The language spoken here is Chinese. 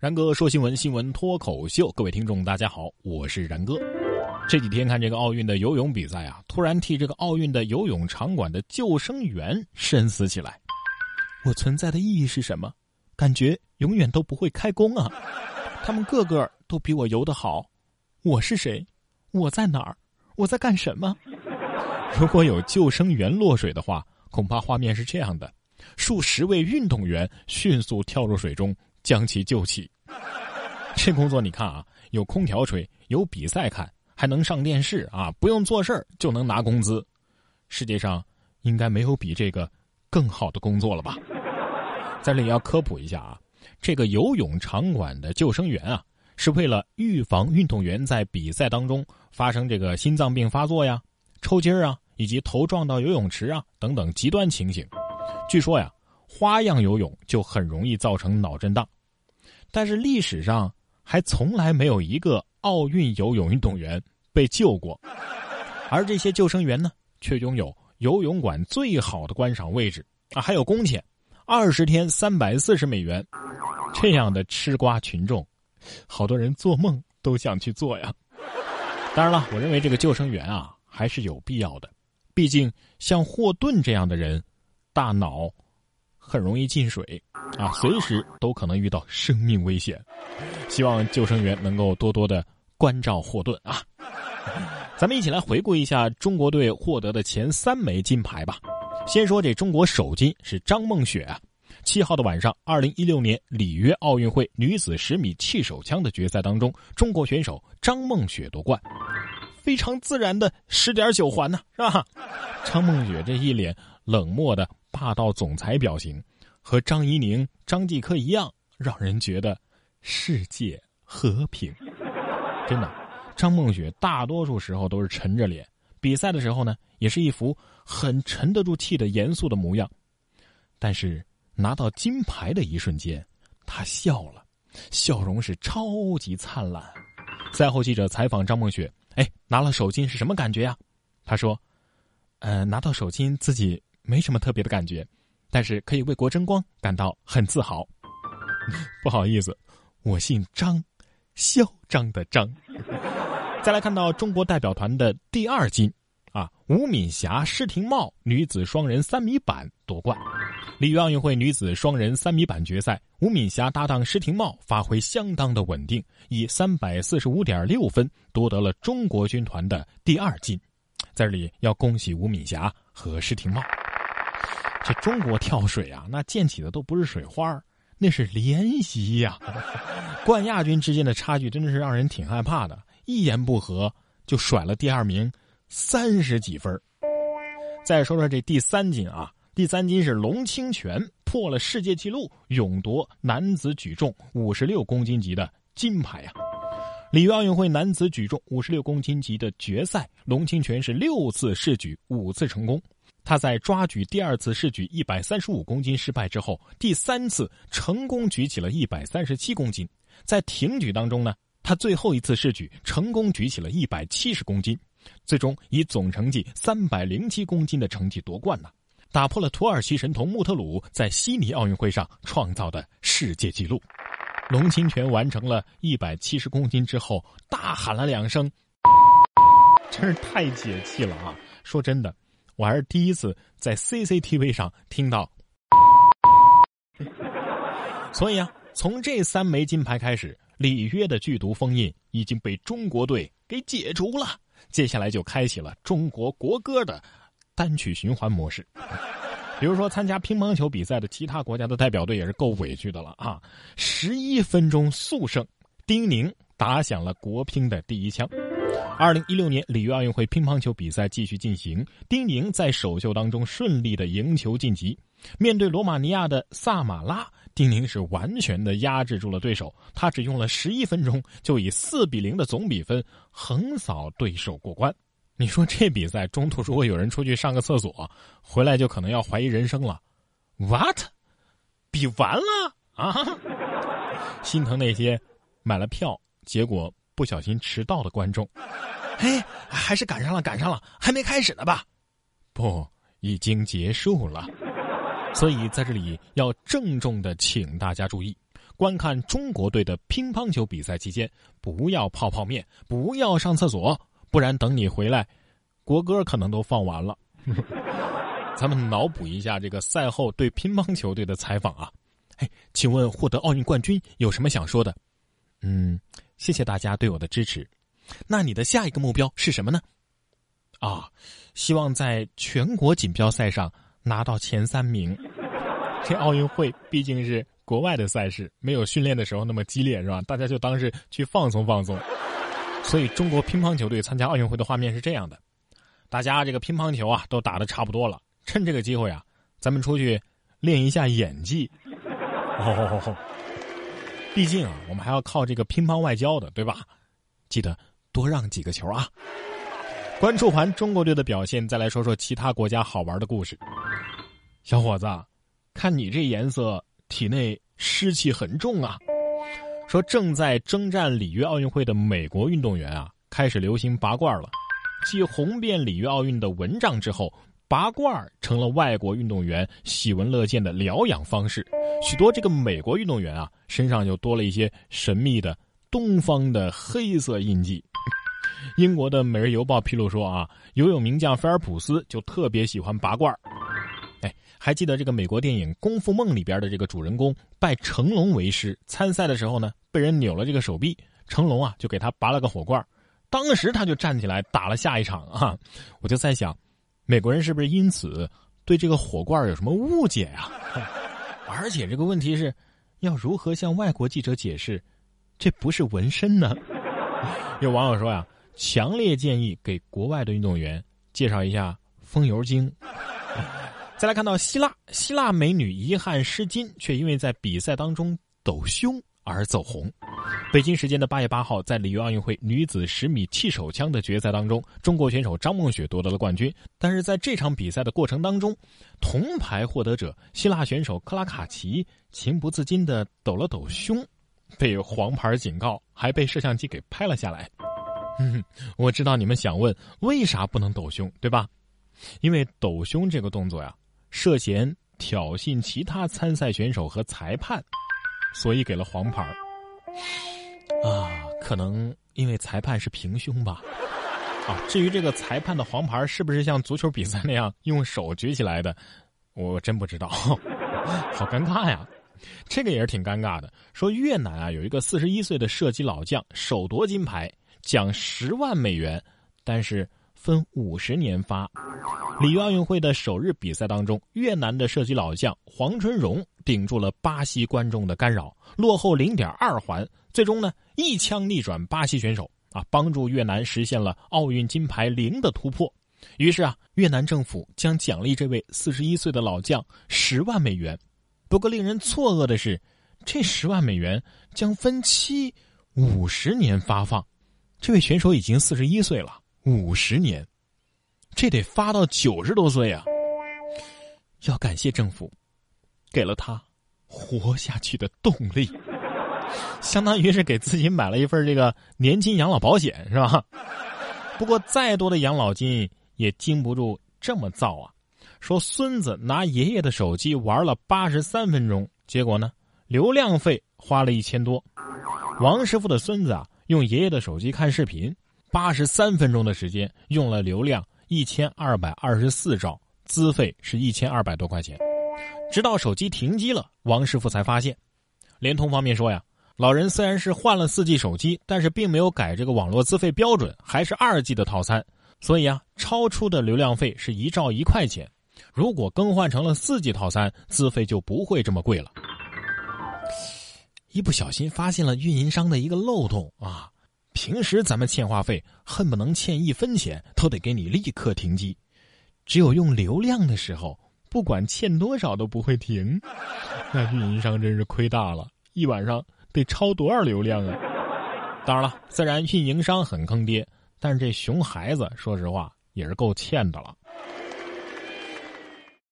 然哥说新闻，新闻脱口秀，各位听众大家好，我是然哥。这几天看这个奥运的游泳比赛啊，突然替这个奥运的游泳场馆的救生员深思起来。我存在的意义是什么？感觉永远都不会开工啊！他们个个都比我游得好，我是谁？我在哪儿？我在干什么？如果有救生员落水的话，恐怕画面是这样的：数十位运动员迅速跳入水中。将其救起，这工作你看啊，有空调吹，有比赛看，还能上电视啊，不用做事儿就能拿工资。世界上应该没有比这个更好的工作了吧？在这里要科普一下啊，这个游泳场馆的救生员啊，是为了预防运动员在比赛当中发生这个心脏病发作呀、抽筋儿啊，以及头撞到游泳池啊等等极端情形。据说呀。花样游泳就很容易造成脑震荡，但是历史上还从来没有一个奥运游泳运动员被救过，而这些救生员呢，却拥有游泳馆最好的观赏位置啊，还有工钱，二十天三百四十美元，这样的吃瓜群众，好多人做梦都想去做呀。当然了，我认为这个救生员啊还是有必要的，毕竟像霍顿这样的人，大脑。很容易进水，啊，随时都可能遇到生命危险。希望救生员能够多多的关照霍顿啊。咱们一起来回顾一下中国队获得的前三枚金牌吧。先说这中国首金是张梦雪啊。七号的晚上，二零一六年里约奥运会女子十米气手枪的决赛当中，中国选手张梦雪夺冠，非常自然的十点九环呢，是吧？张梦雪这一脸冷漠的。霸道总裁表情，和张怡宁、张继科一样，让人觉得世界和平。真的，张梦雪大多数时候都是沉着脸，比赛的时候呢，也是一副很沉得住气的严肃的模样。但是拿到金牌的一瞬间，她笑了，笑容是超级灿烂。赛后记者采访张梦雪：“哎，拿了首金是什么感觉呀？”她说：“呃，拿到首金自己。”没什么特别的感觉，但是可以为国争光感到很自豪。不好意思，我姓张，嚣张的张。再来看到中国代表团的第二金，啊，吴敏霞、施廷懋女子双人三米板夺冠。里约奥运会女子双人三米板决赛，吴敏霞搭档施廷懋发挥相当的稳定，以三百四十五点六分夺得了中国军团的第二金。在这里要恭喜吴敏霞和施廷懋。这中国跳水啊，那溅起的都不是水花那是涟漪呀！冠亚军之间的差距真的是让人挺害怕的，一言不合就甩了第二名三十几分再说说这第三金啊，第三金是龙清泉破了世界纪录，勇夺男子举重五十六公斤级的金牌呀！里约奥运会男子举重五十六公斤级的决赛，龙清泉是六次试举五次成功。他在抓举第二次试举一百三十五公斤失败之后，第三次成功举起了一百三十七公斤。在挺举当中呢，他最后一次试举成功举起了一百七十公斤，最终以总成绩三百零七公斤的成绩夺冠了，打破了土耳其神童穆特鲁在悉尼奥运会上创造的世界纪录。龙清泉完成了一百七十公斤之后，大喊了两声：“真是太解气了啊！”说真的。我还是第一次在 CCTV 上听到，所以啊，从这三枚金牌开始，里约的剧毒封印已经被中国队给解除了。接下来就开启了中国国歌的单曲循环模式。比如说，参加乒乓球比赛的其他国家的代表队也是够委屈的了啊！十一分钟速胜，丁宁打响了国乒的第一枪。二零一六年里约奥运会乒乓球比赛继续进行，丁宁在首秀当中顺利的赢球晋级。面对罗马尼亚的萨马拉，丁宁是完全的压制住了对手，他只用了十一分钟就以四比零的总比分横扫对手过关。你说这比赛中途如果有人出去上个厕所，回来就可能要怀疑人生了。What？比完了啊？心疼那些买了票结果。不小心迟到的观众，哎，还是赶上了，赶上了，还没开始呢吧？不，已经结束了。所以在这里要郑重的请大家注意，观看中国队的乒乓球比赛期间，不要泡泡面，不要上厕所，不然等你回来，国歌可能都放完了。咱们脑补一下这个赛后对乒乓球队的采访啊，哎，请问获得奥运冠军有什么想说的？嗯，谢谢大家对我的支持。那你的下一个目标是什么呢？啊，希望在全国锦标赛上拿到前三名。这奥运会毕竟是国外的赛事，没有训练的时候那么激烈，是吧？大家就当是去放松放松。所以，中国乒乓球队参加奥运会的画面是这样的：大家这个乒乓球啊都打的差不多了，趁这个机会啊，咱们出去练一下演技。哦，毕竟啊，我们还要靠这个乒乓外交的，对吧？记得多让几个球啊！关注完中国队的表现，再来说说其他国家好玩的故事。小伙子，看你这颜色，体内湿气很重啊。说正在征战里约奥运会的美国运动员啊，开始流行拔罐了。继红遍里约奥运的蚊帐之后，拔罐成了外国运动员喜闻乐见的疗养方式。许多这个美国运动员啊，身上就多了一些神秘的东方的黑色印记。英国的《每日邮报》披露说啊，游泳名将菲尔普斯就特别喜欢拔罐哎，还记得这个美国电影《功夫梦》里边的这个主人公拜成龙为师，参赛的时候呢，被人扭了这个手臂，成龙啊就给他拔了个火罐当时他就站起来打了下一场啊。我就在想，美国人是不是因此对这个火罐有什么误解呀？而且这个问题是，要如何向外国记者解释，这不是纹身呢？有网友说呀，强烈建议给国外的运动员介绍一下风油精。再来看到希腊，希腊美女遗憾失金，却因为在比赛当中抖胸而走红。北京时间的八月八号，在里约奥运会女子十米气手枪的决赛当中，中国选手张梦雪夺得了冠军。但是在这场比赛的过程当中，铜牌获得者希腊选手克拉卡奇情不自禁的抖了抖胸。被黄牌警告，还被摄像机给拍了下来。嗯，我知道你们想问为啥不能抖胸，对吧？因为抖胸这个动作呀，涉嫌挑衅其他参赛选手和裁判，所以给了黄牌。啊，可能因为裁判是平胸吧。啊，至于这个裁判的黄牌是不是像足球比赛那样用手举起来的，我真不知道。好尴尬呀。这个也是挺尴尬的。说越南啊，有一个四十一岁的射击老将手夺金牌，奖十万美元，但是分五十年发。里约奥运会的首日比赛当中，越南的射击老将黄春荣顶住了巴西观众的干扰，落后零点二环，最终呢一枪逆转巴西选手啊，帮助越南实现了奥运金牌零的突破。于是啊，越南政府将奖励这位四十一岁的老将十万美元。不过，令人错愕的是，这十万美元将分期五十年发放。这位选手已经四十一岁了，五十年，这得发到九十多岁啊！要感谢政府，给了他活下去的动力，相当于是给自己买了一份这个年金养老保险，是吧？不过，再多的养老金也经不住这么造啊！说孙子拿爷爷的手机玩了八十三分钟，结果呢，流量费花了一千多。王师傅的孙子啊，用爷爷的手机看视频，八十三分钟的时间用了流量一千二百二十四兆，资费是一千二百多块钱。直到手机停机了，王师傅才发现。联通方面说呀，老人虽然是换了四 G 手机，但是并没有改这个网络资费标准，还是二 G 的套餐，所以啊，超出的流量费是一兆一块钱。如果更换成了四 G 套餐，资费就不会这么贵了。一不小心发现了运营商的一个漏洞啊！平时咱们欠话费，恨不能欠一分钱都得给你立刻停机，只有用流量的时候，不管欠多少都不会停。那运营商真是亏大了，一晚上得超多少流量啊！当然了，虽然运营商很坑爹，但是这熊孩子说实话也是够欠的了。